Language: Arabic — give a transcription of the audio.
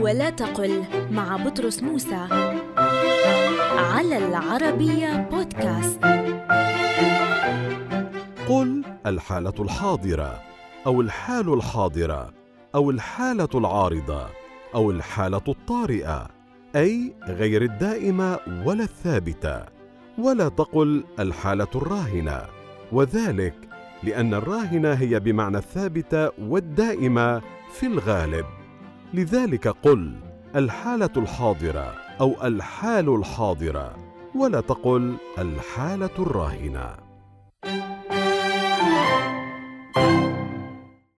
ولا تقل مع بطرس موسى على العربية بودكاست. قل الحالة الحاضرة أو الحال الحاضرة أو الحالة العارضة أو الحالة الطارئة أي غير الدائمة ولا الثابتة ولا تقل الحالة الراهنة وذلك لأن الراهنة هي بمعنى الثابتة والدائمة في الغالب. لذلك قل الحالة الحاضرة أو الحال الحاضرة ولا تقل الحالة الراهنة.